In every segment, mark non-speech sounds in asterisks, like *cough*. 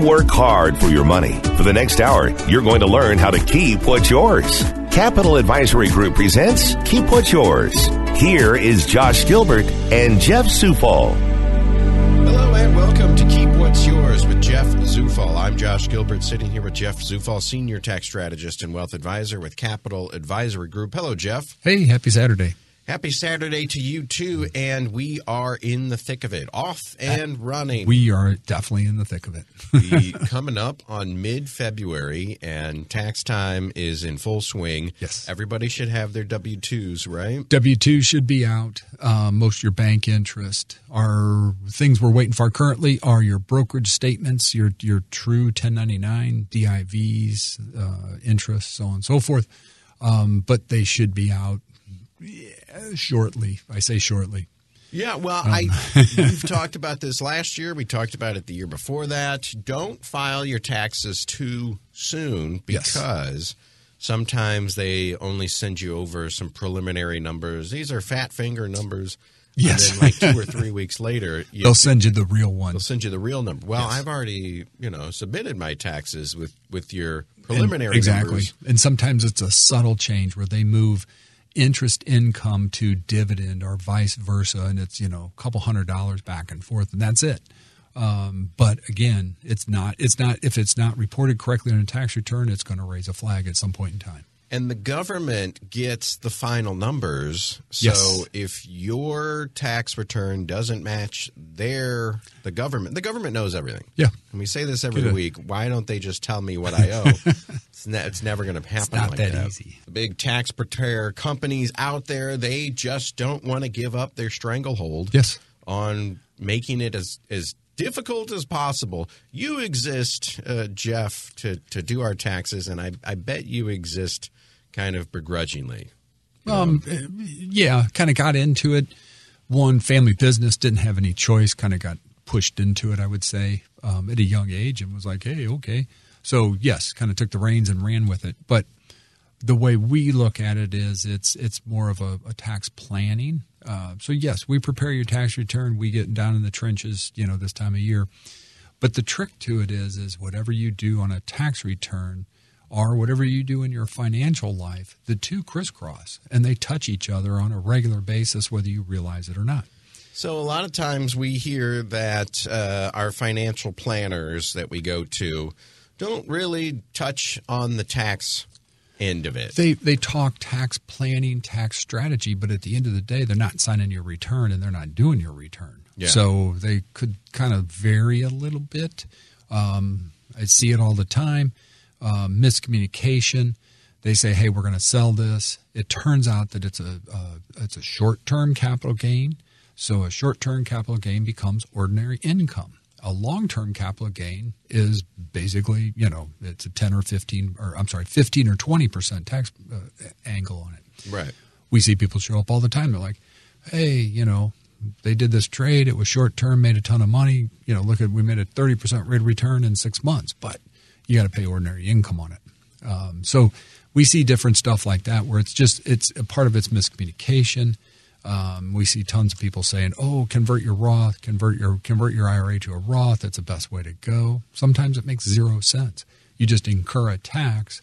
Work hard for your money. For the next hour, you're going to learn how to keep what's yours. Capital Advisory Group presents Keep What's Yours. Here is Josh Gilbert and Jeff Zufall. Hello and welcome to Keep What's Yours with Jeff Zufall. I'm Josh Gilbert, sitting here with Jeff Zufall, Senior Tax Strategist and Wealth Advisor with Capital Advisory Group. Hello, Jeff. Hey, happy Saturday. Happy Saturday to you too, and we are in the thick of it, off and running. We are definitely in the thick of it. *laughs* we *laughs* coming up on mid February, and tax time is in full swing. Yes, everybody should have their W twos, right? W two should be out. Um, most of your bank interest. Our things we're waiting for currently are your brokerage statements, your your true 1099 DIVs, uh, interest, so on and so forth. Um, but they should be out shortly. I say shortly. Yeah, well, um. I *laughs* we've talked about this last year. We talked about it the year before that. Don't file your taxes too soon because yes. sometimes they only send you over some preliminary numbers. These are fat finger numbers. Yes. And then like two or *laughs* three weeks later, you, they'll send you the real one. They'll send you the real number. Well, yes. I've already, you know, submitted my taxes with with your preliminary and, exactly. Numbers. And sometimes it's a subtle change where they move interest income to dividend or vice versa, and it's you know a couple hundred dollars back and forth, and that's it. Um, but again, it's not. It's not. If it's not reported correctly on a tax return, it's going to raise a flag at some point in time and the government gets the final numbers. So yes. if your tax return doesn't match their the government, the government knows everything. Yeah, and we say this every Good. week. Why don't they just tell me what *laughs* I owe? it's, ne- it's, never going to happen. It's not like that, that, easy. The big tax preparer companies out there, they just don't want to give up their stranglehold. Yes. on making it as as difficult as possible. You exist, uh, Jeff, to, to do our taxes, and I, I bet you exist kind of begrudgingly? Um, yeah, kind of got into it. One family business didn't have any choice. Kind of got pushed into it, I would say, um, at a young age, and was like, "Hey, okay." So yes, kind of took the reins and ran with it. But the way we look at it is, it's it's more of a, a tax planning. Uh, so yes, we prepare your tax return. We get down in the trenches, you know, this time of year. But the trick to it is, is whatever you do on a tax return or whatever you do in your financial life, the two crisscross and they touch each other on a regular basis, whether you realize it or not. So, a lot of times we hear that uh, our financial planners that we go to don't really touch on the tax end of it. They they talk tax planning, tax strategy, but at the end of the day, they're not signing your return and they're not doing your return. Yeah. So they could kind of vary a little bit. Um, I see it all the time um, miscommunication. They say, "Hey, we're going to sell this." It turns out that it's a uh, it's a short term capital gain. So a short term capital gain becomes ordinary income. A long term capital gain is basically, you know, it's a 10 or 15, or I'm sorry, 15 or 20% tax uh, angle on it. Right. We see people show up all the time. They're like, hey, you know, they did this trade. It was short term, made a ton of money. You know, look at, we made a 30% rate of return in six months. But you got to pay ordinary income on it. Um, so we see different stuff like that where it's just it's a part of it's miscommunication. Um, we see tons of people saying, "Oh, convert your Roth, convert your convert your IRA to a Roth. That's the best way to go." Sometimes it makes zero sense. You just incur a tax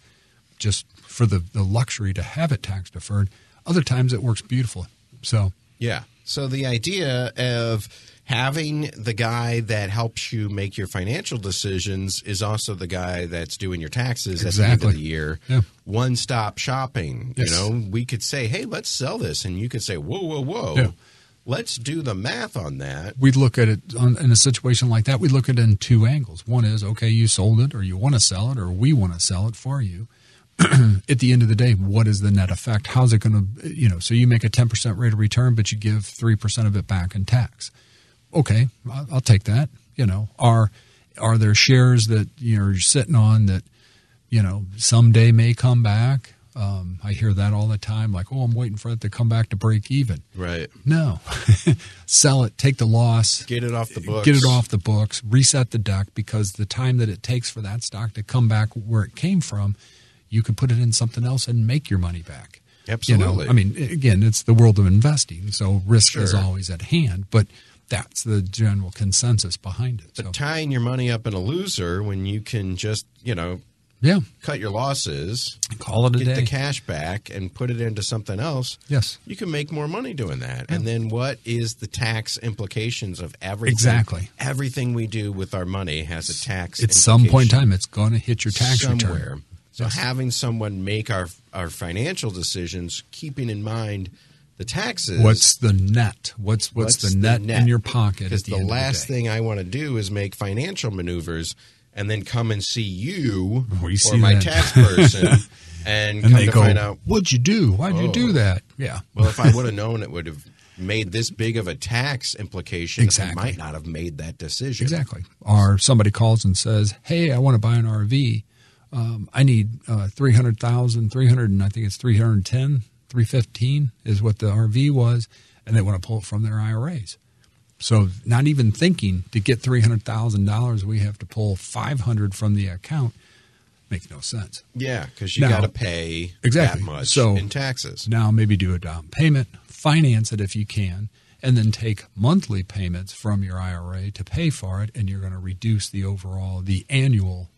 just for the, the luxury to have it tax deferred. Other times it works beautifully. So yeah. So the idea of having the guy that helps you make your financial decisions is also the guy that's doing your taxes exactly. at the end of the year. Yeah. One stop shopping. Yes. You know, we could say, hey, let's sell this. And you could say, whoa, whoa, whoa. Yeah. Let's do the math on that. We'd look at it on, in a situation like that. We look at it in two angles. One is, okay, you sold it, or you want to sell it, or we want to sell it for you. *clears throat* at the end of the day, what is the net effect? How's it going to, you know, so you make a 10% rate of return, but you give 3% of it back in tax okay, I'll, take that. You know, are are there shares that you know you're sitting on that you know, someday may come back. Um, I hear that all the time, like, oh, I'm waiting for it to come back to break even. Right. No, *laughs* sell it, take the loss, Get it off the books. get it off the books, reset the deck because the time that it takes for that stock to come back where it came from, you can put it in something else and make your money back. Absolutely. You know, I mean, again, it's the world of investing, so risk is always at hand, but that's the general consensus behind it. But So, tying your money up in a loser when you can just, you know, yeah, cut your losses, call it a get day. the cash back, and put it into something else, yes, you can make more money doing that. And then what is the tax implications of everything? Exactly. Everything we do with our money has a tax. at some point in time, it's going to hit your tax somewhere. return. So Yes. having someone make our our financial decisions, keeping in mind the taxes. What's the net? What's what's, the, net in your pocket? Because the, the, last the thing I want to do is make financial maneuvers and then come and see you We or see my that. tax person *laughs* and, and come to go, find out. "What'd you do? Why'd you Oh. do that?" Yeah. Well, if I *laughs* would have known it would have made this big of a tax implication, Exactly. I might not have made that decision. Exactly. Or somebody calls and says, "Hey, I want to buy an RV. Um, I need uh, 300,000, 300 and I think it's 310, 315 is what the RV was, and they want to pull it from their IRAs. So not even thinking to get $300,000, we have to pull 500 from the account. Makes no sense. Yeah, because you got to pay Exactly. that much So- in taxes. Now maybe do a down payment, finance it if you can, and then take monthly payments from your IRA to pay for it, and you're going to reduce the overall the annual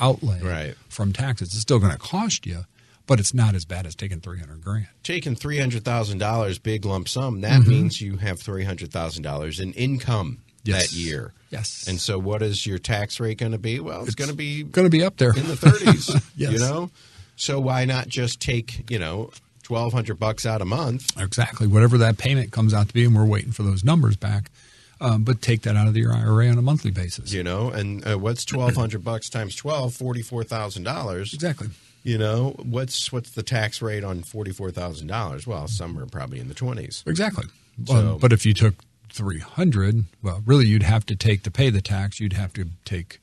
outlay Right. from taxes. It's still going to cost you, but it's not as bad as taking three hundred grand. taking three hundred thousand dollars big lump sum, that means you have three hundred thousand dollars in income Yes. that year. Yes, And so, what is your tax rate going to be? Well, it's, going to be going to be up there in the thirties. *laughs* Yes. You know, so why not just take you know twelve hundred bucks out a month? exactly whatever that payment comes out to be, and we're waiting for those numbers back. Um, but take that out of your IRA on a monthly basis. You know, and uh, what's twelve hundred bucks times twelve? Forty four thousand dollars. Exactly. You know, what's what's the tax rate on forty four thousand dollars? Well, some are probably in the twenties. Exactly. So- Um, but if you took 300, well, really you'd have to take to pay the tax, you'd have to take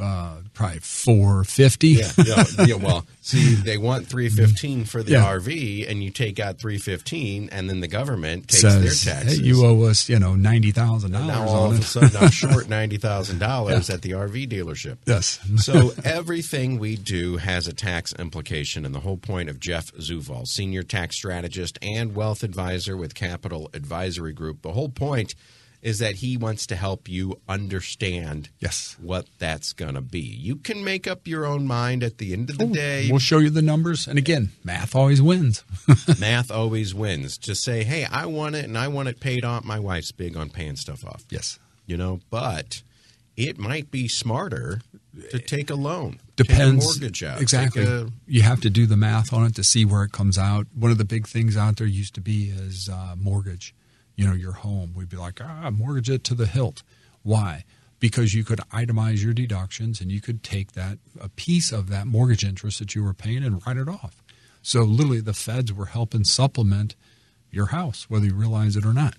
uh, probably 450. Yeah, yeah, yeah. Well, see, they want three fifteen for the Yeah. RV, and you take out three fifteen, and then the government takes Says, their hey, taxes. you owe us, you know, $90,000 now all on of a it. sudden I'm *laughs* short ninety thousand dollars at the RV dealership. Yes. So everything we do has a tax implication, and the whole point of Jeff Zufall, senior tax strategist and wealth advisor with Capital Advisory Group, the whole point is that he wants to help you understand Yes. what that's going to be. You can make up your own mind at the end of the day. We'll show you the numbers. And again, math always wins. *laughs* Math always wins. Just say, hey, I want it and I want it paid off. My wife's big on paying stuff off, yes. you know, but it might be smarter to take a loan, Depends. take a mortgage out, Exactly. a- you have to do the math on it to see where it comes out. One of the big things out there used to be is uh, mortgage. You know, your home. We'd be like, ah, mortgage it to the hilt. Why? Because you could itemize your deductions and you could take that a piece of that mortgage interest that you were paying and write it off. So literally, the feds were helping supplement your house, whether you realize it or not.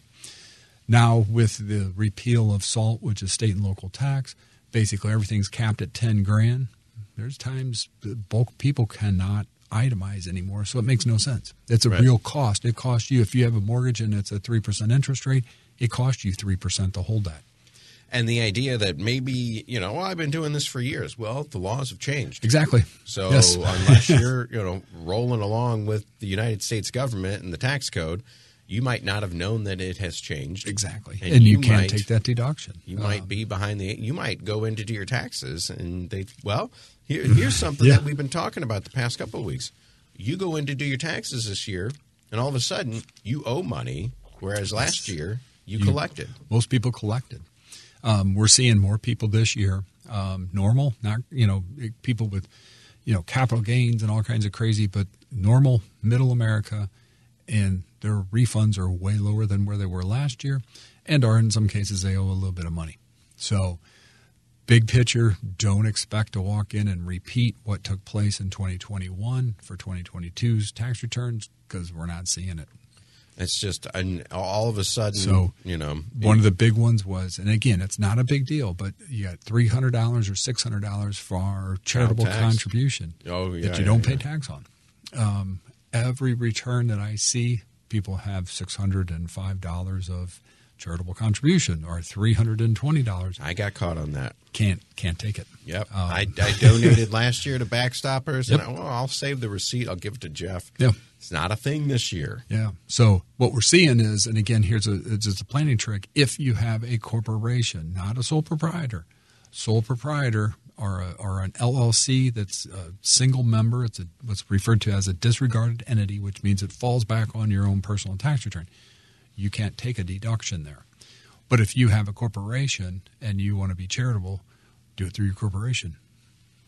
Now, with the repeal of SALT, which is state and local tax, basically everything's capped at 10 grand. There's times bulk people cannot itemize anymore, so it makes no sense. It's a Right. real cost. It costs you, if you have a mortgage and it's a 3% interest rate, it costs you 3% to hold that. And the idea that maybe, you know, well, I've been doing this for years. Well, the laws have changed. Exactly. So Yes. *laughs* unless *laughs* you're, you know, rolling along with the United States government and the tax code, you might not have known that it has changed. Exactly. And And, you, you can't might- take that deduction. You Uh, might be behind the. You might go in to do your taxes, and they. Well, here, here's something Yeah. that we've been talking about the past couple of weeks. You go in to do your taxes this year, and all of a sudden you owe money, whereas last year you, collected. most people collected. Um, we're seeing more people this year. Um, normal, not you know people with you know capital gains and all kinds of crazy, but normal middle America, and their refunds are way lower than where they were last year, and are in some cases they owe a little bit of money. So, big picture, don't expect to walk in and repeat what took place in 2021 for 2022's tax returns because we're not seeing it. It's just and all of a sudden, So, you know, One of the big ones was, and again, it's not a big deal, but you got three hundred dollars or six hundred dollars for charitable contribution Oh, yeah, that you yeah, don't pay tax on. Um, every return that I see, people have six hundred and five dollars of charitable contribution or three hundred and twenty dollars. I got caught on that. Can't can't take it. Yep. Um, I, I donated *laughs* last year to Backstoppers, Yep. and I, well, I'll save the receipt. I'll give it to Jeff. Yeah. It's not a thing this year. Yeah. So what we're seeing is, and again, here's a it's just a planning trick. If you have a corporation, not a sole proprietor, sole proprietor or a, or an LLC that's a single member, it's a, what's referred to as a disregarded entity, which means it falls back on your own personal tax return. You can't take a deduction there. But if you have a corporation and you want to be charitable, do it through your corporation.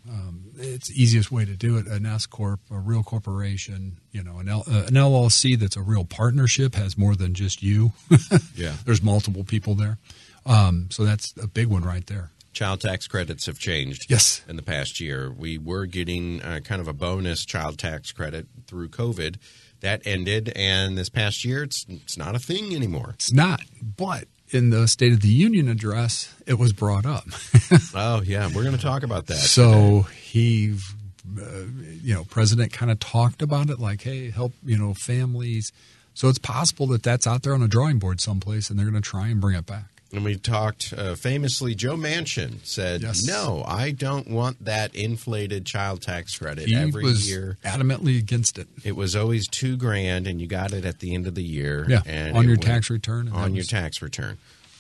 Um, it's the easiest way to do it. An S corp, a real corporation, you know, an, L, uh, an LLC that's a real partnership has more than just you. *laughs* Yeah. there's multiple people there, um, so that's a big one right there. Child tax credits have changed. Yes. In the past year, we were getting uh, kind of a bonus child tax credit through COVID. That ended, and this past year, it's it's not a thing anymore. It's not, but in the State of the Union address, it was brought up. *laughs* Oh yeah, we're going to talk about that. so he, uh, you know, president kind of talked about it, like, hey, help, you know, families. So it's possible that that's out there on a drawing board someplace, and they're going to try and bring it back. And we talked uh, famously. Joe Manchin said, Yes. "No, I don't want that inflated child tax credit He every was year. adamantly against it. It was always two grand, and you got it at the end of the year. Yeah, and on your tax return. on your tax return.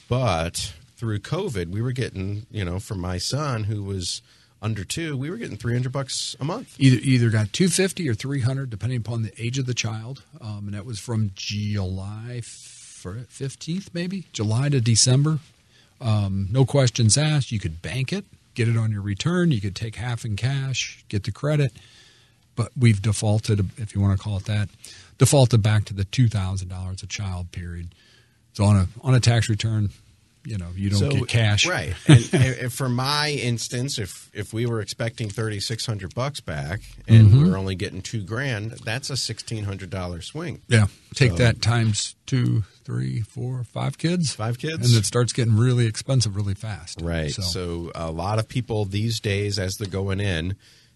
But through COVID, we were getting, you know, for my son who was under two, we were getting three hundred bucks a month. Either either got two fifty or three hundred, depending upon the age of the child, um, and that was from July fifteenth, maybe July to December. Um, no questions asked. You could bank it, get it on your return. You could take half in cash, get the credit. But we've defaulted, if you want to call it that, defaulted back to the two thousand dollars a child period. So on a on a tax return, you know, you don't So- get cash. right? *laughs* And, for my instance, if if we were expecting thirty six hundred bucks back and Mm-hmm. we're only getting two grand, that's a sixteen hundred dollar swing. Yeah. Take So- that times two, three, four, five kids. Five kids? And it starts getting really expensive really fast. Right. So, So, a lot of people these days, as they're going in,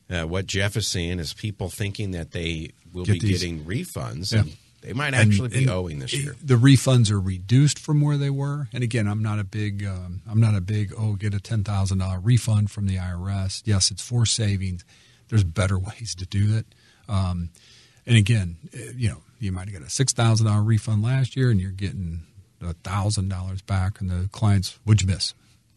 uh, what Jeff is seeing is people thinking that they will Get be these- getting refunds. Yeah. And they might and- actually be and owing this year. The refunds are reduced from where they were. And again, I'm not a big, um, I'm not a big, oh, get a $10,000 refund from the IRS. Yes, it's for savings. There's better *laughs* ways to do it. Um, and again, eh, you know, you might have got a $6,000 refund last year and you're getting a $1,000 back. And the clients, what'd you miss?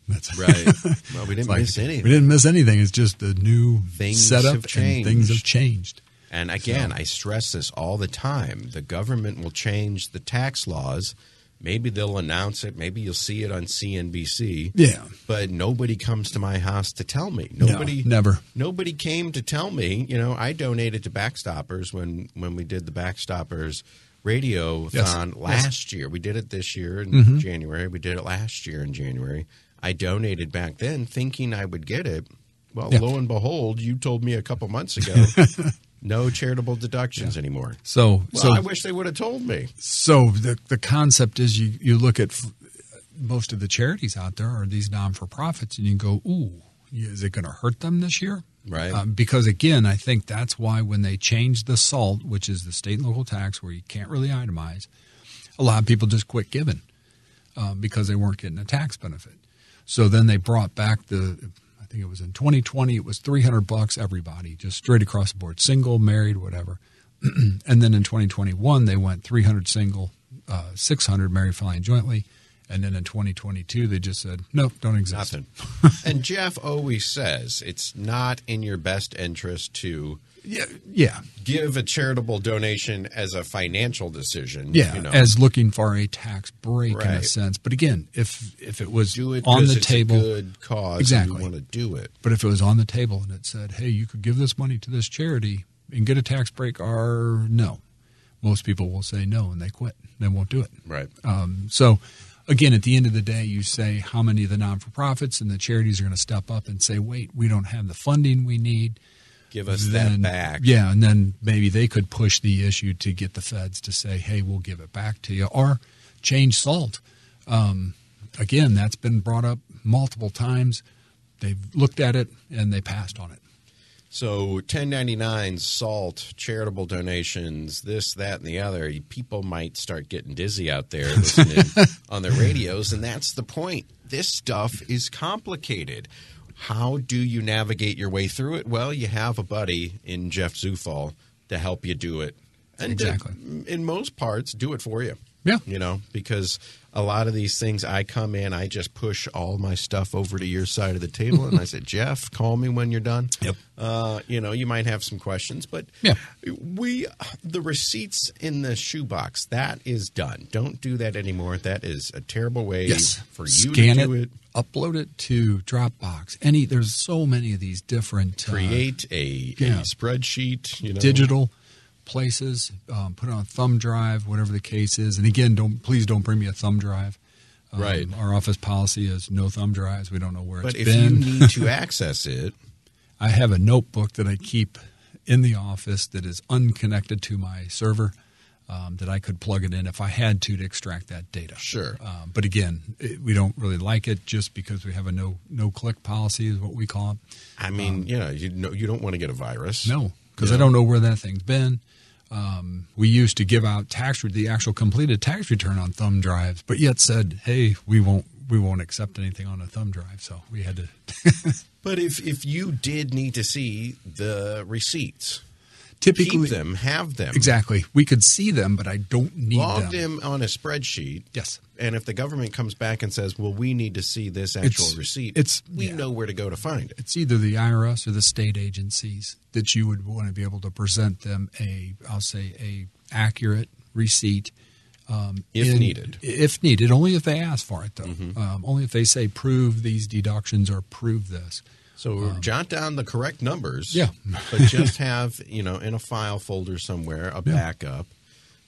That's *laughs* Right. Well, we didn't like, miss anything. We didn't miss anything. It's just the new Things setup have and things have changed. And again, I stress this all the time. The government will change the tax laws. Maybe they'll announce it. Maybe you'll see it on CNBC. Yeah. But nobody comes to my house to tell me. Nobody No, never. Nobody came to tell me. You know, I donated to Backstoppers when when we did the Backstoppers radio Yes. thon Yes. Mm-hmm. last year. We did it this year in January. We did it last year in January. I donated back then thinking I would get it. Well, Yeah. lo and behold, you told me a couple months ago *laughs* no charitable deductions anymore. So, Well, so I wish they would have told me. So the the concept is you you look at f- most of the charities out there are these non for profits, and you go, ooh, is it going to hurt them this year? Right. Um, because again, I think that's why when they changed the SALT, which is the state and local tax where you can't really itemize, a lot of people just quit giving um, because they weren't getting a tax benefit. So then they brought back the. I think it was in 2020. It was 300 bucks everybody, just straight across the board, single, married, whatever. *clears throat* and then in 2021 they went 300 single, uh, 600 married, filing jointly, and then in 2022 they just said nope, don't exist. Nothing. *laughs* and Jeff always says it's not in your best interest to Yeah, yeah, give a charitable donation as a financial decision. yeah. you know, As looking for a tax break in a sense, but again, if if it was it on the it's table, a good cause. Exactly. you want to do it. But if it was on the table and it said, "Hey, you could give this money to this charity and get a tax break," or no, most people will say no and they quit. They won't do it. Right. Um, so, again, at the end of the day, you say how many of the non for profits and the charities are going to step up and say, "Wait, we don't have the funding we need." Give us then, that back. Yeah, and then maybe they could push the issue to get the feds to say, "Hey, we'll give it back to you," or change salt. Um, again, that's been brought up multiple times. They've looked at it and they passed on it. So 1099, salt, charitable donations, this, that, and the other. People might start getting dizzy out there listening *laughs* on their radios, and that's the point. This stuff is complicated. How do you navigate your way through it? Well, you have a buddy in Jeff Zufall to help you do it, and Exactly. to, in most parts, do it for you. Yeah. you know, because a lot of these things, I come in, I just push all my stuff over to your side of the table, and I *laughs* said, Jeff, call me when you're done. Yep. Uh, you know, you might have some questions, but Yeah. we the receipts in the shoebox that is done. Don't do that anymore. That is a terrible way yes. for you Scan to do it, it. Upload it to Dropbox. Any there's so many of these different uh, Create a, yeah. a spreadsheet. You know, digital places. Um, put it on a thumb drive, whatever the case is. And again, don't please don't bring me a thumb drive. Um, Right. Our office policy is no thumb drives. We don't know where But it's if been. you need *laughs* to access it, I have a notebook that I keep in the office that is unconnected to my server. Um, that I could plug it in if I had to to extract that data. Sure. Um, but again, it, we don't really like it just because we have a no no click policy is what we call it. I mean, you know, you know, you don't want to get a virus. Um, No, because Yeah. I don't know where that thing's been. Um, we used to give out tax re- the actual completed tax return on thumb drives, but yet said, "Hey, we won't we won't accept anything on a thumb drive." So we had to *laughs* But if if you did need to see the receipts, typically keep them, have them, exactly. We could see them, but I don't need log them. them on a spreadsheet. Yes. And if the government comes back and says, "Well, we need to see this actual It's- receipt," it's- we yeah. know where to go to find it. It's either the IRS or the state agencies that you would want to be able to present them a, I'll say, a accurate receipt. Um, If in- needed. Mm-hmm. If needed, only if they ask for it, though. Um, only if they say prove these deductions or prove this. So jot down the correct numbers. Yeah. but just *laughs* have you know in a file folder somewhere a backup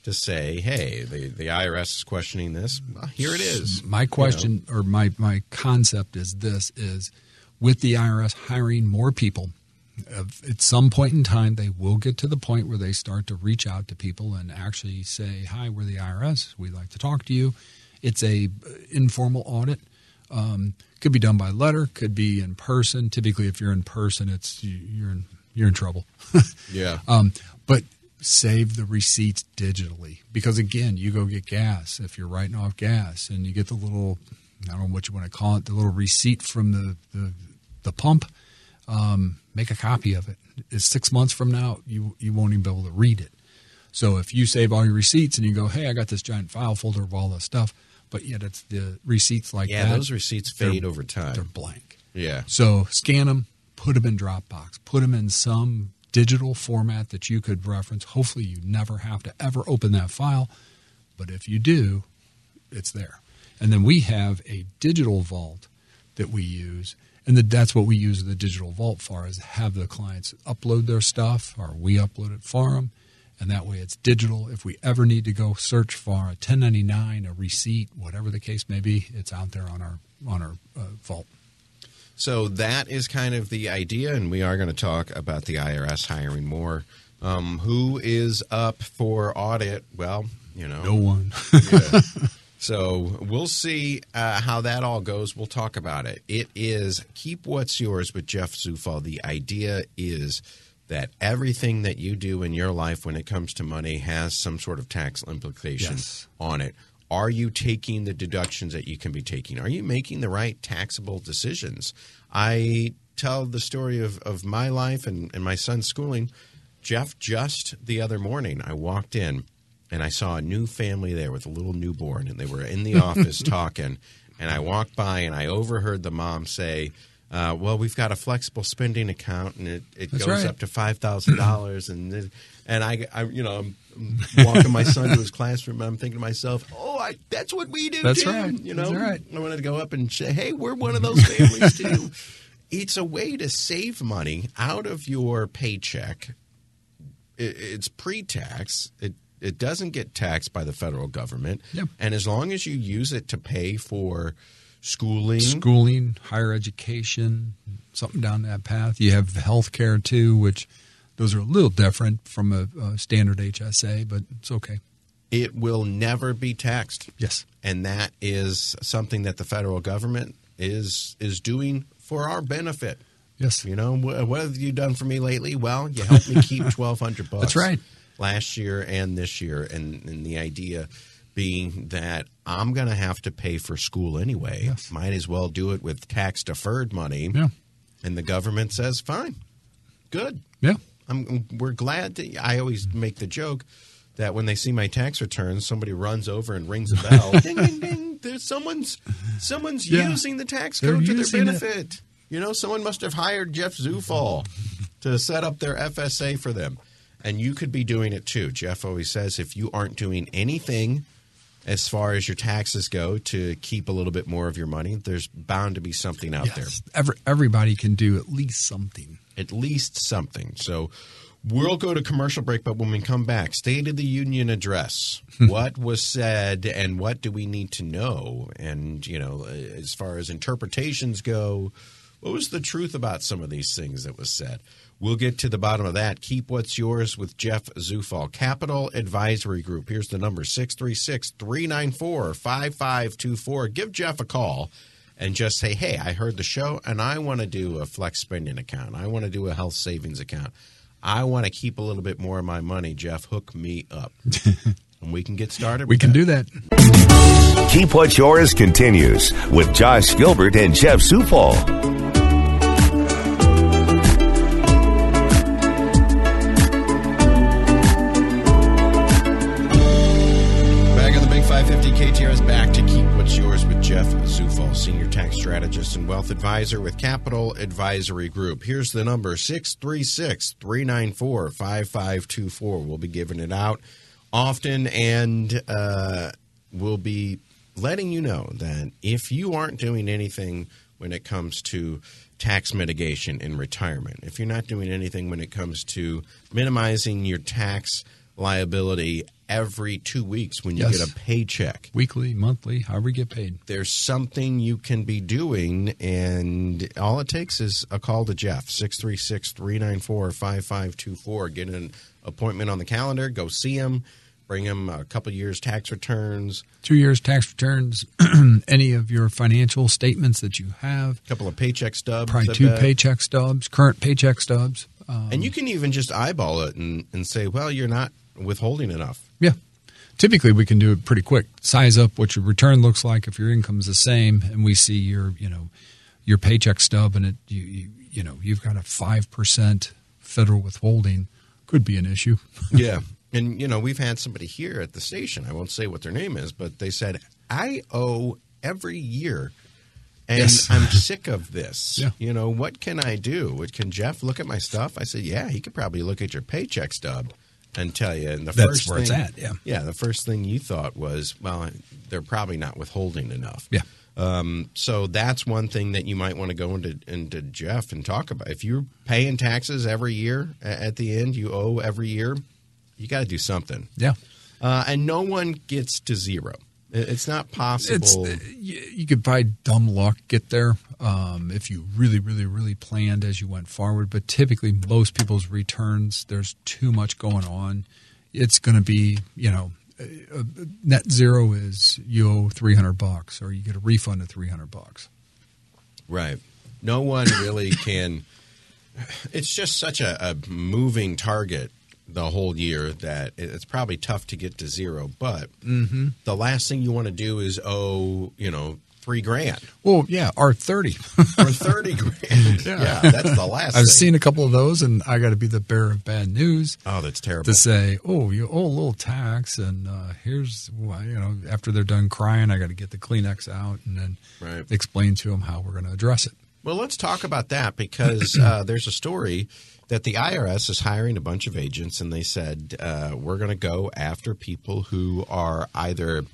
to say, "Hey, the the IRS is questioning this. Well, here it is." My question or my, my concept is this is with the IRS hiring more people, uh, at some point in time, they will get to the point where they start to reach out to people and actually say, "Hi, we're the IRS. We'd like to talk to you." It's a uh, informal audit. Um, could be done by letter, could be in person. Typically, if you're in person, it's you- you're in you're in trouble. *laughs* Yeah. Um, but save the receipts digitally because again, you go get gas if you're writing off gas and you get the little I don't know what you want to call it, the little receipt from the the, the pump. Um, make a copy of it. It's six months from now, you you won't even be able to read it. So if you save all your receipts and you go, hey, I got this giant file folder of all this stuff, but yet it's the receipts like yeah, that. those receipts fade over time. They're blank. Yeah. So scan them, put them in Dropbox, put them in some digital format that you could reference. Hopefully, you never have to ever open that file, but if you do, it's there. And then we have a digital vault that we use, and that's what we use the digital vault for: is have the clients upload their stuff, or we upload it for them, and that way it's digital. If we ever need to go search for a 1099, a receipt, whatever the case may be, it's out there on our on our uh, vault. So that is kind of the idea, and we are going to talk about the IRS hiring more. Um, who is up for audit? Well, you know, No one. *laughs* Yeah. So we'll see uh, how that all goes. We'll talk about it. It is keep what's yours with Jeff Zufall. The idea is that everything that you do in your life when it comes to money has some sort of tax implication Yes. on it. Are you taking the deductions that you can be taking? Are you making the right taxable decisions? I tell the story of, of my life and, and my son's schooling. Jeff, just the other morning, I walked in and I saw a new family there with a little newborn, and they were in the *laughs* office talking. And I walked by and I overheard the mom say, uh, "Well, we've got a flexible spending account, and it, it That's goes right. up to five thousand dollars." And it- and I, I, you know, I'm walking my son to his classroom, and I'm thinking to myself, "Oh, I, that's what we do. That's too." right. You know, That's right. I wanted to go up and say, "Hey, we're one of those families too." *laughs* It's a way to save money out of your paycheck it, it's pre-tax. It it doesn't get taxed by the federal government. And as long as you use it to pay for schooling. schooling, higher education, something down that path. You have healthcare too, which those are a little different from a, a standard HSA, but it's okay. It will never be taxed. Yes. and that is something that the federal government is is doing for our benefit. Yes. You know, wh- what have you done for me lately? Well, you helped me keep *laughs* twelve hundred bucks. That's right. Last year and this year, and, and the idea being that I'm going to have to pay for school anyway. Yes. Might as well do it with tax deferred money. Yeah. And the government says, fine, good. Yeah. I'm, we're glad that I always make the joke that when they see my tax returns, somebody runs over and rings a *laughs* bell. ding, ding, ding. There's someone's someone's Yeah. using the tax They're code to their using it. benefit. You know, someone must have hired Jeff Zufall to set up their FSA for them. And you could be doing it too. Jeff always says if you aren't doing anything as far as your taxes go to keep a little bit more of your money, there's bound to be something out there Every, everybody can do at least something. at least something. So we'll go to commercial break, but when we come back, State of the Union address. *laughs* what was said and what do we need to know? And, you know, as far as interpretations go, what was the truth about some of these things that was said? We'll get to the bottom of that. Keep what's yours with Jeff Zufall. Capital Advisory Group. Here's the number 636 394 5524. Give Jeff a call and just say, hey, I heard the show and I want to do a flex spending account. I want to do a health savings account. I want to keep a little bit more of my money. Jeff, hook me up. *laughs* and we can get started. We can that. do that. Keep What's Yours continues with Josh Gilbert and Jeff Zufall. Strategist and wealth advisor with Capital Advisory Group. Here's the number 636 394 5524. We'll be giving it out often and uh, we'll be letting you know that if you aren't doing anything when it comes to tax mitigation in retirement, if you're not doing anything when it comes to minimizing your tax liability every two weeks when you Yes. get a paycheck. Weekly, monthly, however you get paid. There's something you can be doing, and all it takes is a call to Jeff, 636 394 5524. Get an appointment on the calendar, go see him, bring him a couple years' tax returns, Two years tax returns, *clears throat* any of your financial statements that you have, a couple of paycheck stubs. probably two paycheck stubs, current paycheck stubs. Um, And you can even just eyeball it and, and say, well, you're not withholding enough. Yeah. Typically, we can do it pretty quick. Size up what your return looks like if your income's the same, and we see your, you know, your paycheck stub, and it, you, you, you know, you've got a five percent federal withholding. Could be an issue. *laughs* yeah. And, you know, we've had somebody here at the station, I won't say what their name is, but they said, I owe every year. And Yes. *laughs* I'm sick of this. Yeah. You know, what can I do? Can Jeff look at my stuff? I said, yeah, he could probably look at your paycheck stub and tell you. And the That's first where it's thing, at, yeah. Yeah. The first thing you thought was, well, they're probably not withholding enough. Yeah. Um, so that's one thing that you might want to go into into Jeff and talk about. If you're paying taxes every year, at the end you owe every year, you got to do something. Yeah. Uh, and no one gets to zero. It- It's not possible. you, you could by dumb luck get there um, if you really, really, really planned as you went forward. But typically, most people's returns, there's too much going on. It's going to be, you know, uh, uh, net zero is you owe three hundred bucks, or you get a refund of three hundred bucks. right. No one really can. It's just such a, a moving target the whole year that it's probably tough to get to zero. But Mm-hmm. the last thing you want to do is owe, you know, three grand Well, yeah, or thirty. or 30 grand. *laughs* yeah. that's the last I've thing. seen a couple of those, and I got to be the bearer of bad news. Oh, that's terrible. to say, "Oh, you owe a little tax," and uh, here's why. You know, after they're done crying, I got to get the Kleenex out and then Right. explain to them how we're going to address it. Well, let's talk about that because *clears throat* uh, there's a story that the IRS is hiring a bunch of agents, and they said uh, we're going to go after people who are either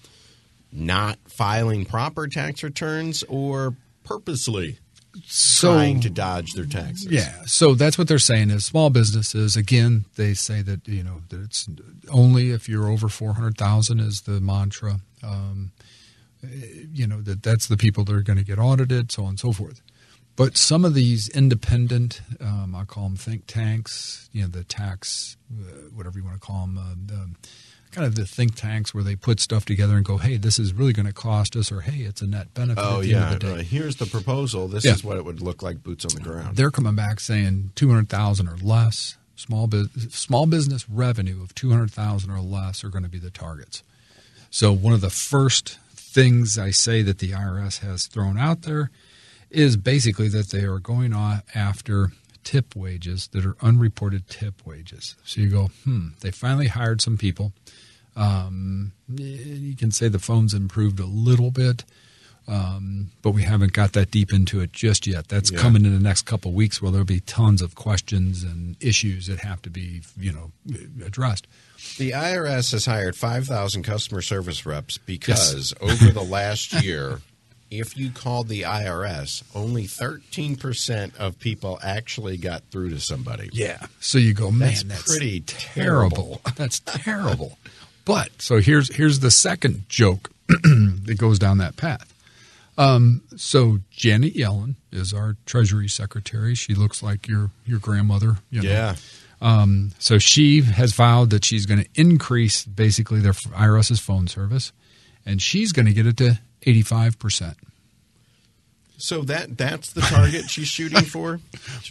not filing proper tax returns or purposely So, trying to dodge their taxes. yeah, so that's what they're saying is small businesses. Again, they say that you know that it's only if you're over four hundred thousand is the mantra. Um, you know that that's the people that are going to get audited, so on and so forth. But some of these independent, um, I call them think tanks, you know, the tax, uh, whatever you want to call them, uh, the, kind of the think tanks where they put stuff together and go, hey, this is really going to cost us, or hey, it's a net benefit. Oh yeah, the right. here's the proposal. This Yeah. is what it would look like boots on the ground. They're coming back saying two hundred thousand or less. Small bus small business revenue of two hundred thousand or less are going to be the targets. So one of the first things I say that the IRS has thrown out there is basically that they are going on after tip wages that are unreported tip wages. So you go, hmm, they finally hired some people. Um, you can say the phone's improved a little bit, um, but we haven't got that deep into it just yet. That's Yeah. coming in the next couple of weeks where there'll be tons of questions and issues that have to be, you know, addressed. The IRS has hired 5,000 customer service reps because over the last *laughs* year, if you called the IRS, only 13% of people actually got through to somebody. Yeah. So you go, man, That's that's, pretty terrible. *laughs* That's terrible. But so here's here's the second joke *clears throat* that goes down that path. Um, so Janet Yellen is our Treasury Secretary. She looks like your your grandmother. You know. Yeah. Um, so she has vowed that she's going to increase basically their IRS's phone service, and she's going to get it to eighty five percent. So that that's the target she's shooting *laughs* for?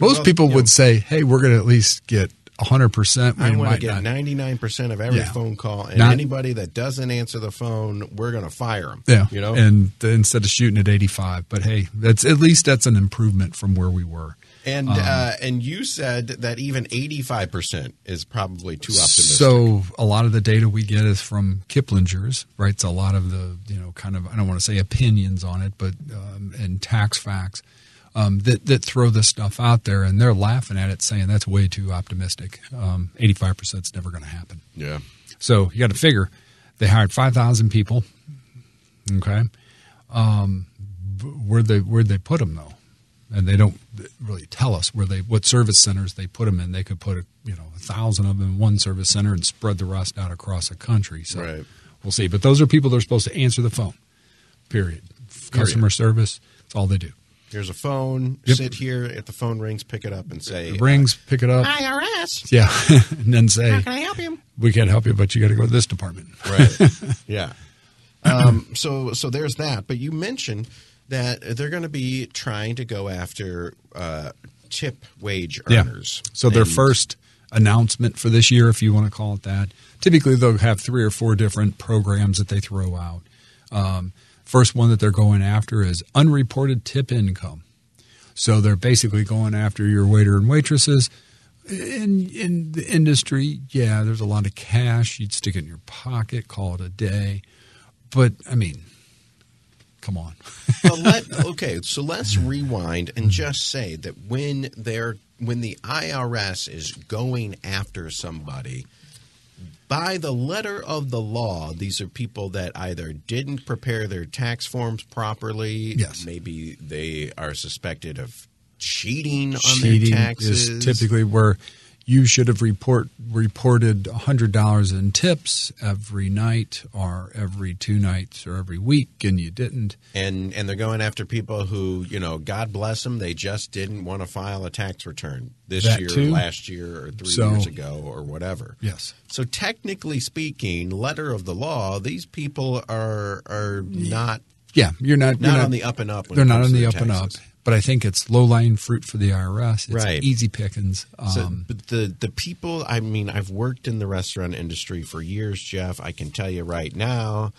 Most Well, people would know, say, "Hey, we're going to at least get hundred percent." I want to get 99% of every Yeah. phone call, and Not- anybody that doesn't answer the phone, we're going to fire them. Yeah, You know? and instead of shooting at 85, but hey, that's at least that's an improvement from where we were. And Um, uh, and you said that even eighty five percent is probably too optimistic. So a lot of the data we get is from Kiplinger's, right? It's a lot of the you know kind of I don't want to say opinions on it, but um, and tax facts um, that that throw this stuff out there, and they're laughing at it, saying that's way too optimistic. Eighty five percent is never going to happen. yeah, So you got to figure they hired five thousand people. Okay, um, where'd they where'd they put them though? And they don't really tell us where they what service centers they put them in. They could put a, you know a thousand of them in one service center and spread the rest out across the country. So Right. we'll see. But those are people that are supposed to answer the phone. Period. Customer service. That's all they do. here's a phone. Yep. Sit here. If the phone rings, pick it up and say, It rings, pick it up. uh, "IRS, Yeah, *laughs* and then say how can I help you?" we can't help you, but you got to go to this department. Right. *laughs* yeah. Um, so so there's that. But you mentioned that they're going to be trying to go after uh, tip wage earners. Yeah. So their And- first announcement for this year, if you want to call it that, typically they'll have three or four different programs that they throw out. Um, first one that they're going after is unreported tip income. So they're basically going after your waiter and waitresses. In in the industry, yeah, there's a lot of cash. You'd stick it in your pocket, call it a day. But I mean, come on. Well, *laughs* let, okay, so let's rewind and mm-hmm. just say that when they're when the IRS is going after somebody, by the letter of the law, these are people that either didn't prepare their tax forms properly, Yes. maybe they are suspected of cheating on cheating their taxes. is typically where you should have report reported hundred dollars in tips every night or every two nights or every week, and you didn't. and and they're going after people who you know god bless them they just didn't want to file a tax return this That year too. last year or three So- years ago or whatever Yes, so technically speaking letter of the law these people are are not yeah, you're not not you're on the up and up They're not on the up and up, taxes. But I think it's low lying fruit for the IRS. It's Right. easy pickings. So, Um, but the the people, I mean, I've worked in the restaurant industry for years, Jeff. I can tell you right now,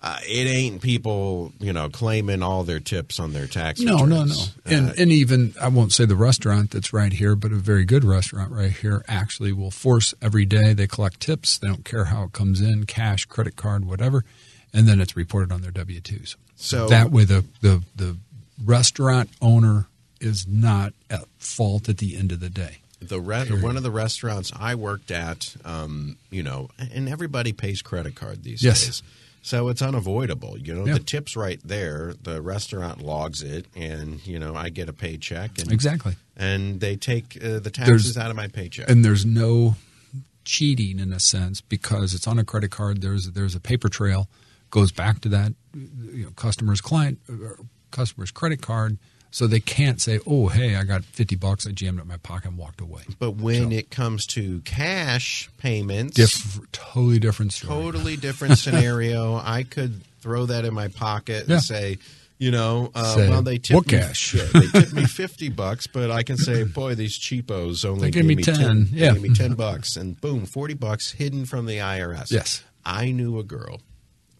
uh, it ain't people, you know, claiming all their tips on their tax. No, no, no. returns. And Uh, and even I won't say the restaurant that's right here, but a very good restaurant right here actually will force every day they collect tips. They don't care how it comes in, cash, credit card, whatever, and then it's reported on their W twos. So- that way the, the the restaurant owner is not at fault at the end of the day. the re- one of the restaurants I worked at, um, you know, and everybody pays credit card these Yes. days. So it's unavoidable. You know, Yeah. the tip's right there. The restaurant logs it, and, you know, I get a paycheck. And, Exactly. And they take uh, the taxes There's- out of my paycheck. and there's no cheating in a sense because it's on a credit card. There's there's a paper trail goes back to that you know, customer's client, customer's credit card. So they can't say, "Oh, hey, I got fifty bucks. I jammed it in my pocket and walked away." But when So- it comes to cash payments, Diff- totally different story. totally *laughs* different scenario. I could throw that in my pocket Yeah. and say, you know, uh, Say, well, they tipped "What me, cash?" Yeah, they tipped me *laughs* fifty bucks, but I can say, boy, these cheapos only They gave me me 10, They yeah. gave me ten *laughs* bucks, and boom, forty bucks hidden from the IRS. Yes. I knew a girl,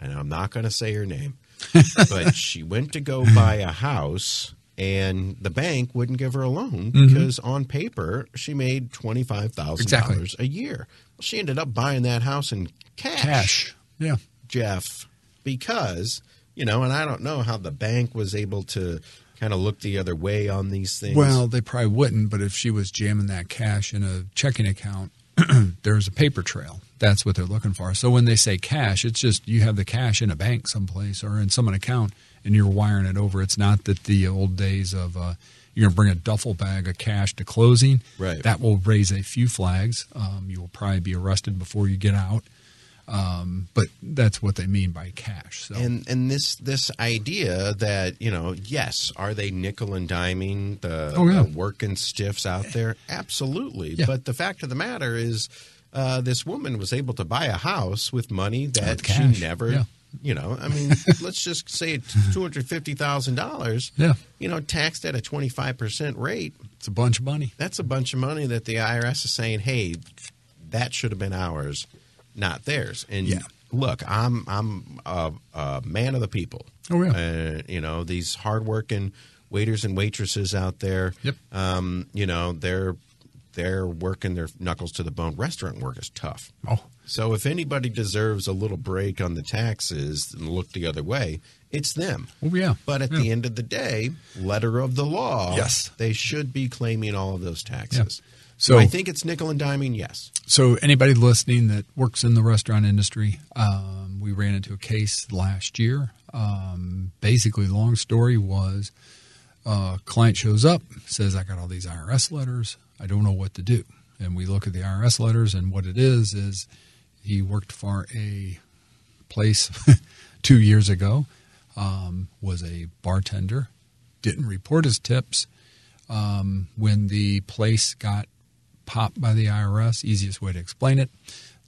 and I'm not going to say her name, *laughs* but she went to go buy a house. And the bank wouldn't give her a loan mm-hmm. because on paper she made twenty five thousand Exactly. dollars a year. Well, she ended up buying that house in Cash. Yeah. Jeff, because you know, and I don't know how the bank was able to kind of look the other way on these things. Well, they probably wouldn't, but if she was jamming that cash in a checking account, *clears throat* there's a paper trail. That's what they're looking for. So when they say cash, it's just you have the cash in a bank someplace or in some account and you're wiring it over. It's not that the old days of uh, you're going to bring a duffel bag of cash to closing. Right. That will raise a few flags. Um, you will probably be arrested before you get out. Um, but that's what they mean by cash. So and and this this idea that you know, yes, are they nickel and diming the, Oh, yeah. the working stiffs out there? Absolutely. Yeah. But the fact of the matter is, uh, this woman was able to buy a house with money that she never. yeah. You know, I mean, *laughs* let's just say it's two hundred fifty thousand dollars. Yeah. You know, taxed at a twenty five percent rate. it's a bunch of money. that's a bunch of money that the IRS is saying, "Hey, that should have been ours, not theirs." And Yeah. look, I'm I'm a, a man of the people. Oh, yeah. Uh, you know these hardworking waiters and waitresses out there. Yep. Um, you know they're they're working their knuckles to the bone. Restaurant work is tough. Oh, So if anybody deserves a little break on the taxes and look the other way, it's them. oh yeah. But at Yeah. the end of the day, letter of the law, Yes. they should be claiming all of those taxes. So- So I think it's nickel and diming, yes. So, anybody listening that works in the restaurant industry, um, we ran into a case last year. Um, basically, long story was, uh, client shows up, says, "I got all these IRS letters. I don't know what to do." And we look at the IRS letters, and what it is is he worked for a place *laughs* two years ago, um, was a bartender, didn't report his tips. Um, when the place got popped by the IRS, easiest way to explain it,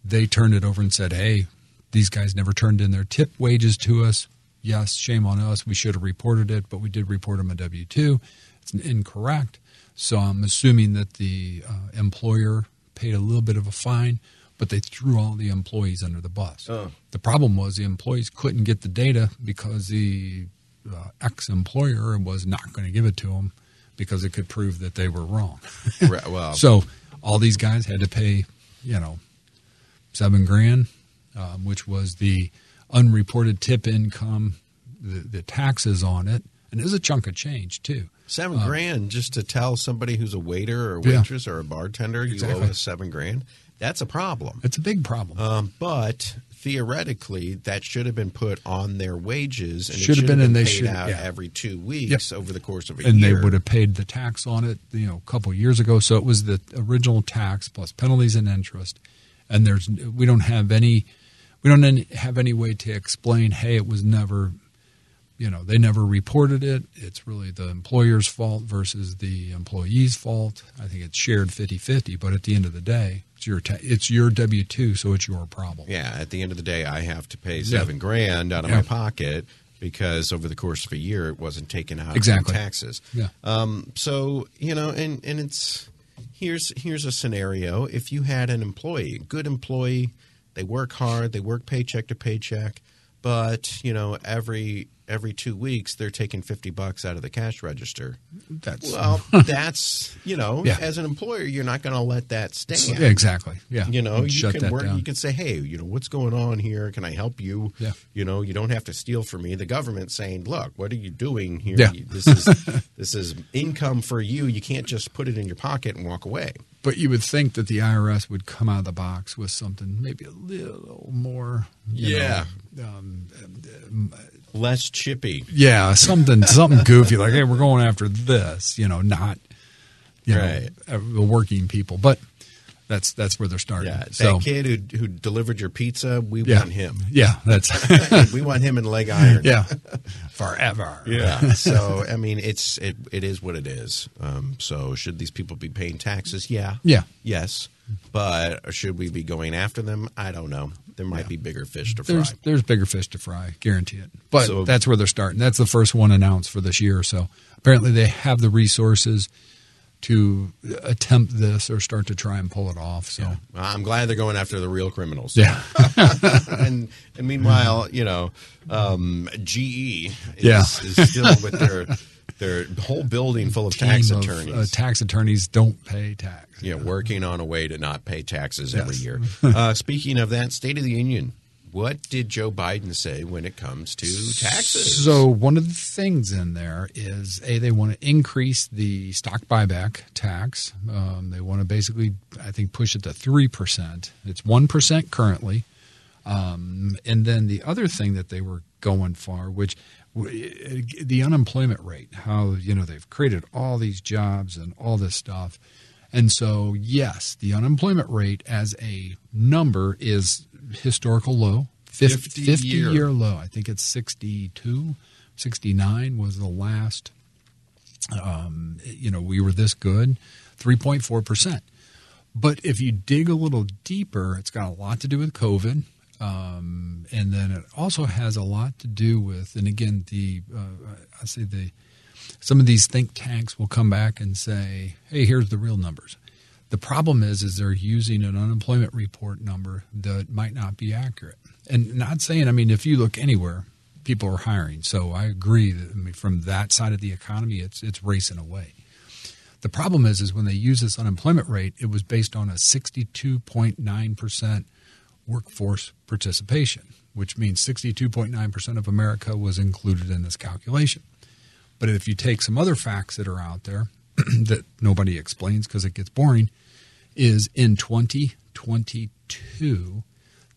they turned it over and said, hey, these guys never turned in their tip wages to us. Yes, shame on us. We should have reported it, but we did report them a W 2. It's incorrect. So I'm assuming that the uh, employer paid a little bit of a fine, but they threw all the employees under the bus. Oh. The problem was the employees couldn't get the data because the uh, ex employer was not going to give it to them because it could prove that they were wrong. Right, *laughs* well, So all these guys had to pay, you know, seven grand, um, which was the unreported tip income, the, the taxes on it, and it was a chunk of change too. Seven grand just to tell somebody who's a waiter or a Yeah. waitress or a bartender you owe us seven grand, that's a problem. It's a big problem. Um, but theoretically, that should have been put on their wages and Should it have been, and they should- out yeah. every two weeks over the course of a and year. And they would have paid the tax on it, you know, a couple of years ago. So it was the original tax plus penalties and interest. And there's we don't have any we don't have any way to explain. Hey, it was never, you know, they never reported it. It's really the employer's fault versus the employee's fault. I think it's shared 50-50, But at the end of the day, it's your ta- it's your W two, so it's your problem. Yeah, at the end of the day, I have to pay Yeah. seven grand out of Yeah. my pocket because over the course of a year, it wasn't taken out Exactly. in taxes. Yeah. Um, so you know, and and it's here's here's a scenario: if you had an employee, good employee, they work hard, they work paycheck to paycheck, but you know, every every two weeks they're taking fifty bucks out of the cash register. That's Well, *laughs* that's you know, Yeah. as an employer, you're not going to let that stand. yeah, exactly. Yeah, You know, you can work. down. You can say, "Hey, you know, what's going on here? Can I help you?" Yeah. You know, you don't have to steal from me. The government saying, "Look, what are you doing here? Yeah. This is *laughs* this is income for you. You can't just put it in your pocket and walk away." But you would think that the IRS would come out of the box with something maybe a little more. Yeah. know, um, Less chippy. yeah, something something goofy like, hey, we're going after this. You know, not you Right. know uh, the working people. But That's that's where they're starting. Yeah, that so kid who who delivered your pizza, we yeah, want him. yeah, that's *laughs* *laughs* we want him in leg iron. yeah, *laughs* forever. Yeah. so I mean, it's it it is what it is. Um, so should these people be paying taxes? Yeah. Yeah. Yes. But should we be going after them? I don't know. There might be bigger fish to fry. There's there's bigger fish to fry, guarantee it. But So- that's where they're starting. That's the first one announced for this year. So apparently they have the resources to attempt this or start to try and pull it off. So Well, I'm glad they're going after the real criminals. yeah, *laughs* and and meanwhile, you know, um, GE is, Yeah. is still with their their whole building full of tax of, attorneys. uh, tax attorneys don't pay tax. yeah, working on a way to not pay taxes every year. uh, speaking of that, State of the Union. What did Joe Biden say when it comes to taxes? So one of the things in there is a they want to increase the stock buyback tax. Um, they want to basically, I think, push it to three percent. It's one percent currently, um, and then the other thing that they were going for, which the unemployment rate, how you know they've created all these jobs and all this stuff. And so, yes, the unemployment rate as a number is historical low, 50, 50 50 year. year low. I think it's 62, 69 was the last. Um, you know, we were this good, 3.4%. But if you dig a little deeper, it's got a lot to do with COVID. Um, and then it also has a lot to do with, and again, the, uh, I say the, some of these think tanks will come back and say, hey, here's the real numbers. The problem is, is they're using an unemployment report number that might not be accurate. And not saying, I mean, if you look anywhere, people are hiring. So I agree that I mean, from that side of the economy, it's it's racing away. The problem is, is when they use this unemployment rate, it was based on a 62.9 percent workforce participation, which means 62.9 percent of America was included in this calculation. But if you take some other facts that are out there *clears throat* that nobody explains because it gets boring, is in 2022,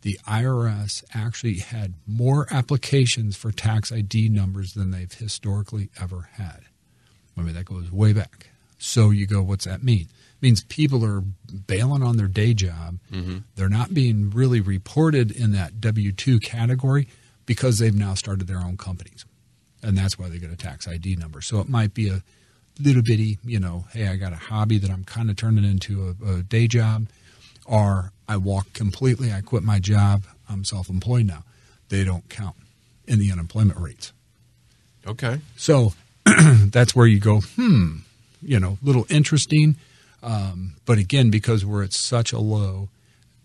the IRS actually had more applications for tax ID numbers than they've historically ever had. I mean, that goes way back. So you go, what's that mean? It means people are bailing on their day job. Mm-hmm. They're not being really reported in that W 2 category because they've now started their own companies. And that's why they get a tax ID number. So it might be a little bitty, you know, hey, I got a hobby that I'm kind of turning into a, a day job, or I walk completely, I quit my job, I'm self employed now. They don't count in the unemployment rates. okay. So *clears throat* that's where you go, hmm, you know, little interesting. Um, but again, because we're at such a low,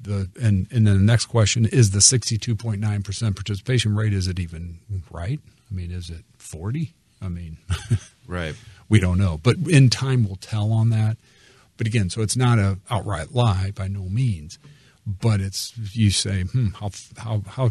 the and and then the next question is the sixty two point nine percent participation rate. Is it even right? I mean, is it forty? I mean, *laughs* Right. we don't know, but in time we'll tell on that. But again, so it's not a outright lie by no means, but it's you say, hmm, how how how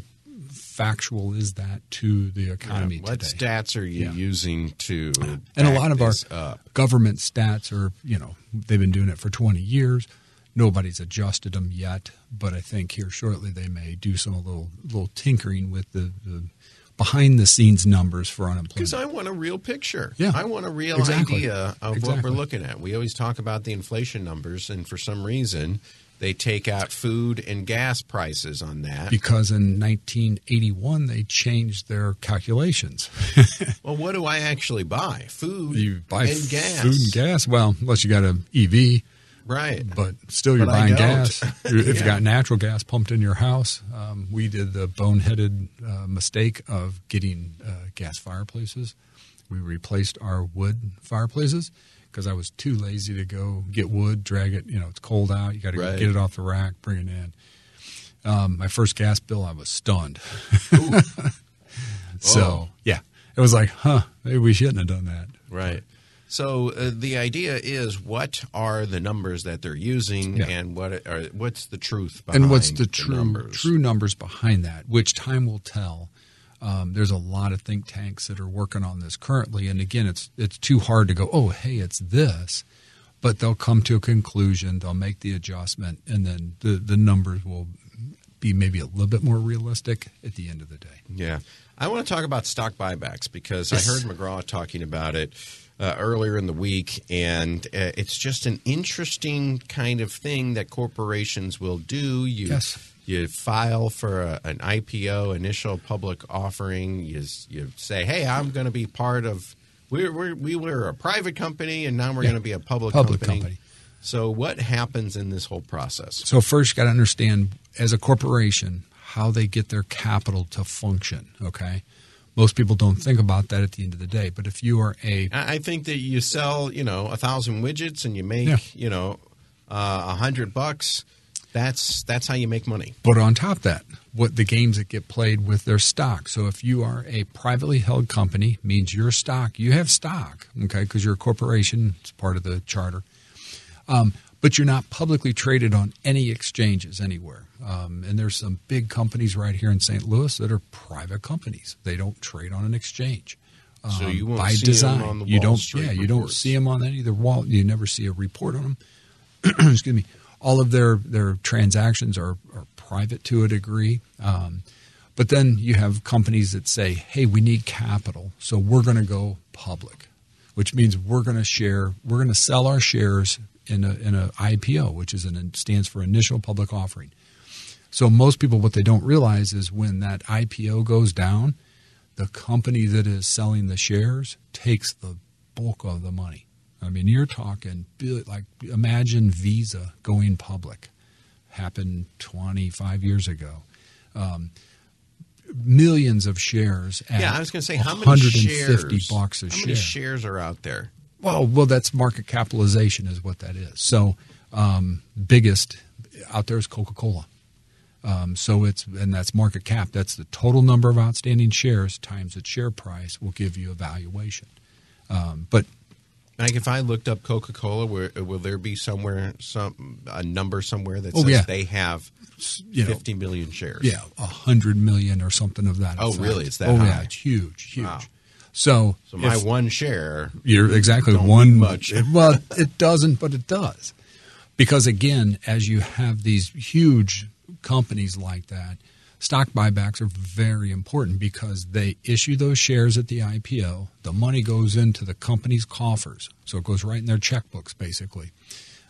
factual is that to the economy what today? stats are you Yeah. using to and a lot of our up? government stats are you know they've been doing it for 20 years nobody's adjusted them yet but i think here shortly they may do some a little little tinkering with the, the behind the scenes numbers for unemployment Because I want a real picture. Yeah. I want a real Exactly. idea of what we're looking at. We always talk about the inflation numbers, and for some reason, they take out food and gas prices on that. because in 1981 they changed their calculations *laughs* well, what do I actually buy? Food you buy and gas. food and gas well unless you got an ev Right. but still you're But buying gas. *laughs* if you Yeah. got natural gas pumped in your house, um, we did the boneheaded uh, mistake of getting uh, gas fireplaces. We replaced our wood fireplaces because I was too lazy to go get wood, drag it. You know, it's cold out. You got to Right. get it off the rack, bring it in. Um, my first gas bill, I was stunned. *laughs* so yeah, it was like, huh, maybe we shouldn't have done that. Right. So uh, the idea is, what are the numbers that they're using, Yeah. and what are what's the truth behind and what's the true numbers? true numbers behind that which time will tell um, there's a lot of think tanks that are working on this currently and again it's it's too hard to go oh hey it's this but they'll come to a conclusion they'll make the adjustment and then the the numbers will be maybe a little bit more realistic at the end of the day Yeah. I want to talk about stock buybacks because Yes. I heard McGraw talking about it uh, earlier in the week, and uh, it's just an interesting kind of thing that corporations will do. You Yes. you file for a, an IPO, initial public offering. You you say, "Hey, I'm going to be part of." We're, we're we were a private company, and now we're Yeah. going to be a public, Public company. company. So, what happens in this whole process? So first, you got to understand as a corporation how they get their capital to function. Okay, most people don't think about that at the end of the day. But if you are a, I think that you sell, you know, a thousand widgets and you make, Yeah. you know, uh, a hundred bucks. That's that's how you make money. But on top of that, what the games that get played with their stock. So if you are a privately held company, means your stock, you have stock, okay, because you're a corporation, it's part of the charter. Um, but you're not publicly traded on any exchanges anywhere. Um, and there's some big companies right here in St. Louis that are private companies. They don't trade on an exchange. So Um, you won't by see design. on the you Wall don't. Street yeah, you don't see them on any of the wall. You never see a report on them. *clears throat* excuse me, all of their their transactions are, are private to a degree. Um, but then you have companies that say, "Hey, we need capital, so we're going to go public," which means we're going to share, we're going to sell our shares in a in a IPO, which is an stands for initial public offering. So most people, what they don't realize is when that IPO goes down, the company that is selling the shares takes the bulk of the money. I mean, you're talking like imagine Visa going public, happened 25 years ago. Um, millions of shares. At yeah, I was going to say how many 150 shares? bucks a how share. many shares are out there? Well, well, that's market capitalization is what that is. So, um, biggest out there is Coca Cola. Um, so it's and that's market cap. That's the total number of outstanding shares times its share price will give you a valuation. Um, but Like if I looked up Coca Cola, will there be somewhere some a number somewhere that Oh, says yeah. they have you know, fifty million shares? yeah, a hundred million or something of that. Oh, effect. really? It's that Oh, high? yeah, it's huge, huge. Wow. So, So my if- one share. You're exactly one much. well, it doesn't, but it does. Because again, as you have these huge companies like that, stock buybacks are very important because they issue those shares at the IPO. The money goes into the company's coffers. So it goes right in their checkbooks, basically.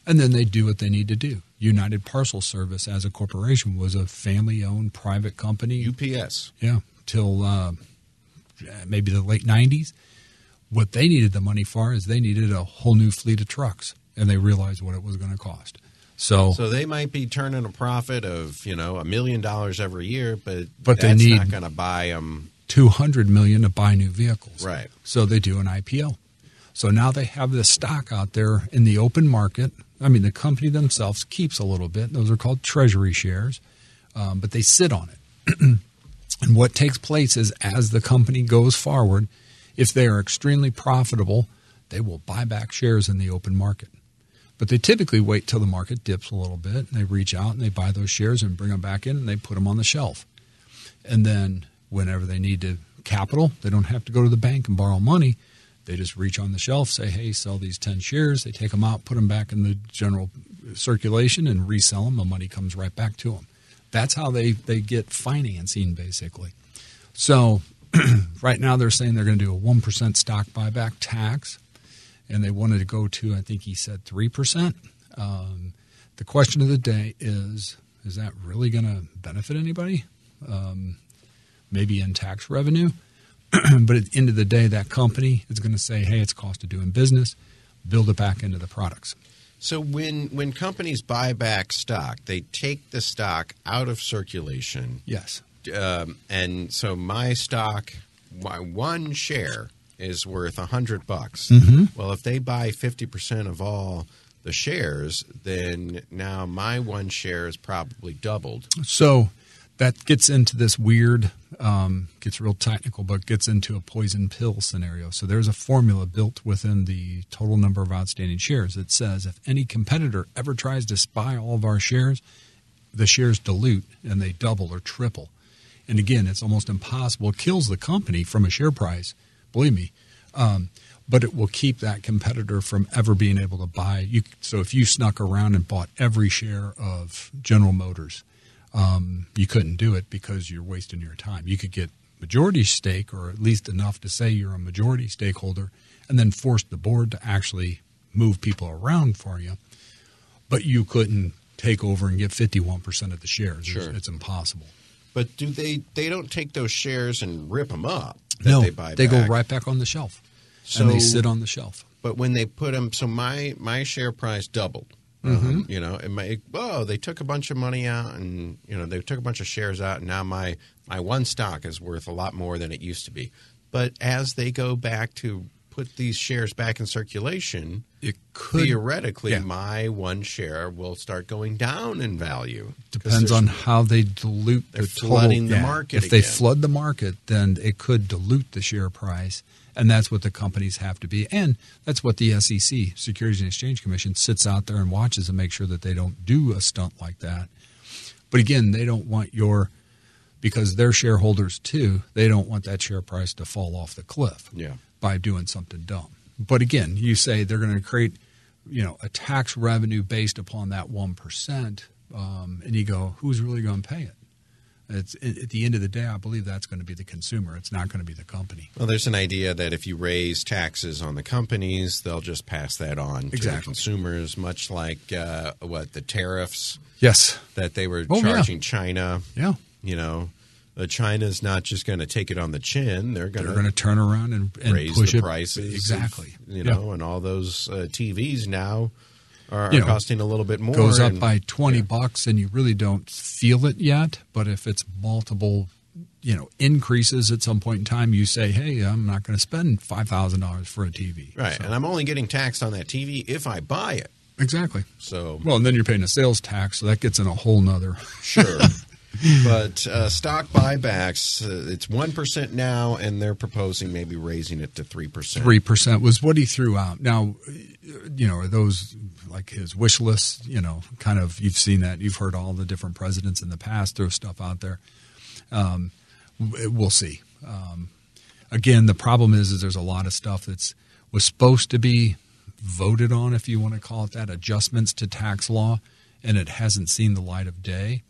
And then they do what they need to do. United Parcel Service, as a corporation, was a family owned private company. UPS. Yeah, till uh, maybe the late 90s. What they needed the money for is they needed a whole new fleet of trucks, and they realized what it was going to cost. So, So they might be turning a profit of you know a million dollars every year, but But they need- not going to buy them. 200 million to buy new vehicles. Right. So they do an IPO. So now they have this stock out there in the open market. I mean, the company themselves keeps a little bit. Those are called treasury shares, um, but they sit on it. *clears throat* and what takes place is as the company goes forward, if they are extremely profitable, they will buy back shares in the open market. But they typically wait till the market dips a little bit and they reach out and they buy those shares and bring them back in and they put them on the shelf. And then whenever they need to capital, they don't have to go to the bank and borrow money. They just reach on the shelf, say, hey, sell these 10 shares. They take them out, put them back in the general circulation, and resell them. The money comes right back to them. That's how they, they get financing, basically. So *clears throat* right now they're saying they're going to do a 1% stock buyback tax, and they wanted to go to, I think he said 3%. Um, the question of the day is is that really going to benefit anybody? Um, maybe in tax revenue. *clears throat* but at the end of the day, that company is going to say, hey, it's cost of doing business, build it back into the products. So when when companies buy back stock, they take the stock out of circulation, Yes. um, and so my stock, my one share is worth a hundred bucks. Mm-hmm. Well, if they buy fifty percent of all the shares, then now my one share is probably doubled. So that gets into this weird, um, gets real technical, but gets into a poison pill scenario. So there's a formula built within the total number of outstanding shares that says if any competitor ever tries to buy all of our shares, the shares dilute and they double or triple. And again, it's almost impossible. It kills the company from a share price, believe me. Um, but it will keep that competitor from ever being able to buy. You, so if you snuck around and bought every share of General Motors, um, you couldn't do it because you're wasting your time. You could get majority stake, or at least enough to say you're a majority stakeholder, and then force the board to actually move people around for you. But you couldn't take over and get 51% of the shares. Sure. It's, it's impossible. But do they? They don't take those shares and rip them up. that no, they buy. go right back on the shelf. So- and they sit on the shelf. But when they put them, so my my share price doubled. Um, you know, it may, oh, they took a bunch of money out, and you know, they took a bunch of shares out, and now my my one stock is worth a lot more than it used to be. But as they go back to put these shares back in circulation, It could theoretically, yeah. my one share will start going down in value. Depends on how they dilute They're the total. flooding the market If they flood the market, then it could dilute the share price, and that's what the companies have to be. And that's what the SEC, Securities and Exchange Commission, sits out there and watches and make sure that they don't do a stunt like that. But again, they don't want your because they're shareholders too. They don't want that share price to fall off the cliff Yeah. by doing something dumb. But again, you say they're going to create, you know, a tax revenue based upon that one percent, um, and you go, who's really going to pay it? It's at the end of the day, I believe that's going to be the consumer. It's not going to be the company. Well, there's an idea that if you raise taxes on the companies, they'll just pass that on to the consumers, much like uh, what the tariffs Yes. that they were Oh, yeah. charging China. Yeah. You know, uh, China's not just going to take it on the chin; they're going They're going to turn around and, and raise push the it prices. exactly. you Yeah. know, and all those uh, TVs now are, You know, costing a little bit more. goes up and- by 20 bucks and you really don't feel it yet but if it's multiple you know increases at some point in time you say hey i'm not going to spend $5000 for a tv right, So- and I'm only getting taxed on that TV if I buy it. exactly So well and then you're paying a sales tax so that gets in a whole nother Sure. *laughs* but uh, stock buybacks, uh, it's 1% now, and they're proposing maybe raising it to 3%. 3% was what he threw out. Now you know are those like his wish list you know kind of you've seen that you've heard all the different presidents in the past throw stuff out there. Um, we'll see. Um, again the problem is is there's a lot of stuff that's was supposed to be voted on if you want to call it that adjustments to tax law and it hasn't seen the light of day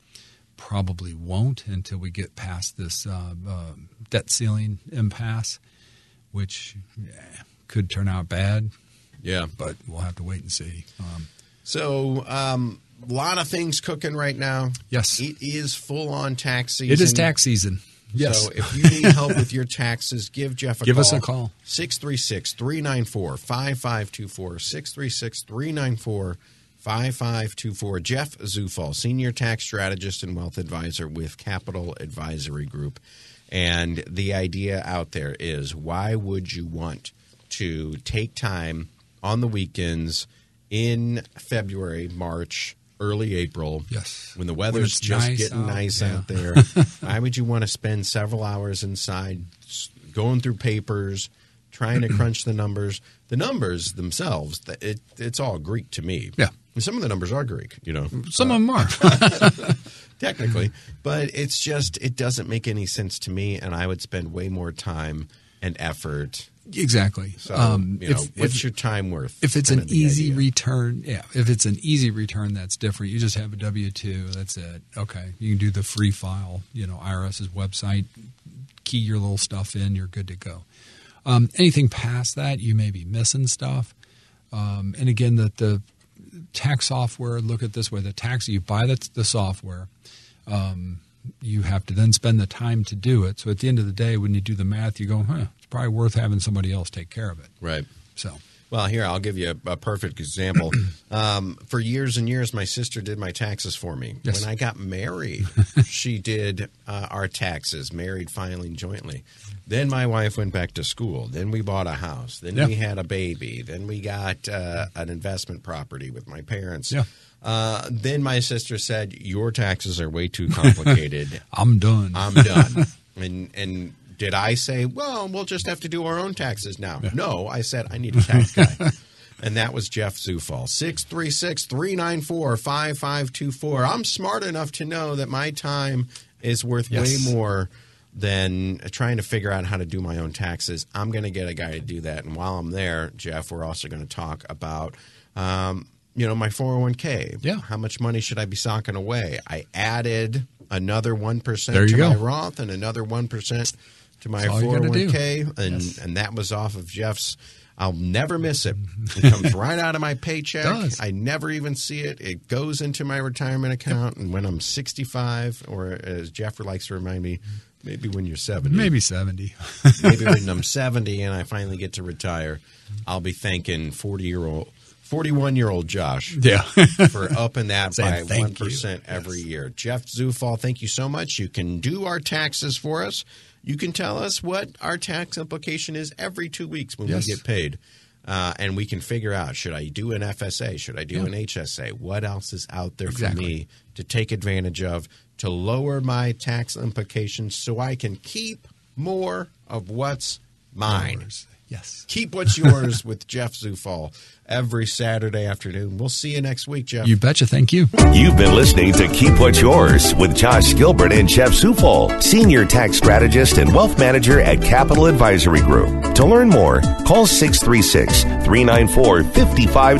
probably won't until we get past this uh, uh, debt ceiling impasse which yeah, could turn out bad Yeah. but we'll have to wait and see um, So, um, a lot of things cooking right now. Yes. It is full on tax season. it is tax season yes So, if you need help with your taxes, give Jeff a Give call. Give us a call. 636 394 5524. 636 394 5524. Jeff Zufall, Senior Tax Strategist and Wealth Advisor with Capital Advisory Group. And the idea out there is why would you want to take time on the weekends in February, March, early April? Yes. When the weather's it's just nice getting out, nice yeah. out there. *laughs* why would you want to spend several hours inside going through papers, trying to crunch the numbers? The numbers themselves, it, it's all Greek to me. Yeah. Some of the numbers are Greek, you know, some of them are *laughs* technically. But it's just, it doesn't make any sense to me. And I would spend way more time and effort. exactly So, um, you know, if, what's if, your time worth? if it's an easy idea. return yeah if it's an easy return that's different you just have a w2 that's it okay you can do the free file you know irs's website key your little stuff in you're good to go um, anything past that you may be missing stuff um, and again the, the tax software look at this way the tax you buy the, the software um, you have to then spend the time to do it. So at the end of the day when you do the math you go huh it's probably worth having somebody else take care of it. Right. so Well, here I'll give you a, a perfect example. *clears throat* um, for years and years, my sister did my taxes for me. Yes. When I got married, *laughs* she did uh, our taxes, married filing jointly. Then my wife went back to school. Then we bought a house. Then Yeah. we had a baby. Then we got uh, an investment property with my parents. Yeah. Uh, then my sister said, "Your taxes are way too complicated. *laughs* i'm done I'm done." *laughs* and and did I say, "Well, we'll just have to do our own taxes now"? No, I said I need a tax guy. *laughs* And that was Jeff Zufall. 636 394 5524. I'm smart enough to know that my time is worth Yes. way more than trying to figure out how to do my own taxes. I'm going to get a guy to do that. And while I'm there, Jeff, we're also going to talk about, um, you know, my 401k. Yeah. How much money should I be socking away? I added another 1% to you my. Roth and another 1% to my 401k, and yes. and that was off of Jeff's. I'll never miss it. It *laughs* comes right out of my paycheck. I never even see it. It goes into my retirement account, and when I'm 65, or as Jeff likes to remind me, maybe when you're 70, maybe 70, maybe when I'm *laughs* 70 and I finally get to retire, I'll be thanking 40 year old 41 year old Josh. Yeah. *laughs* for upping that by 1% every yes. year. Jeff Zufall, thank you so much. You can do our taxes for us. You can tell us what our tax implication is every two weeks when yes. we get paid. Uh, and we can figure out should I do an FSA? Should I do yeah. an HSA? What else is out there exactly. for me to take advantage of to lower my tax implications so I can keep more of what's mine? Yes. Keep what's yours with Jeff Zufall every Saturday afternoon. We'll see you next week, Jeff. You betcha. Thank you. You've been listening to Keep What's Yours with Josh Gilbert and Jeff Zufall, Senior Tax Strategist and Wealth Manager at Capital Advisory Group. To learn more, call 636 394 5520.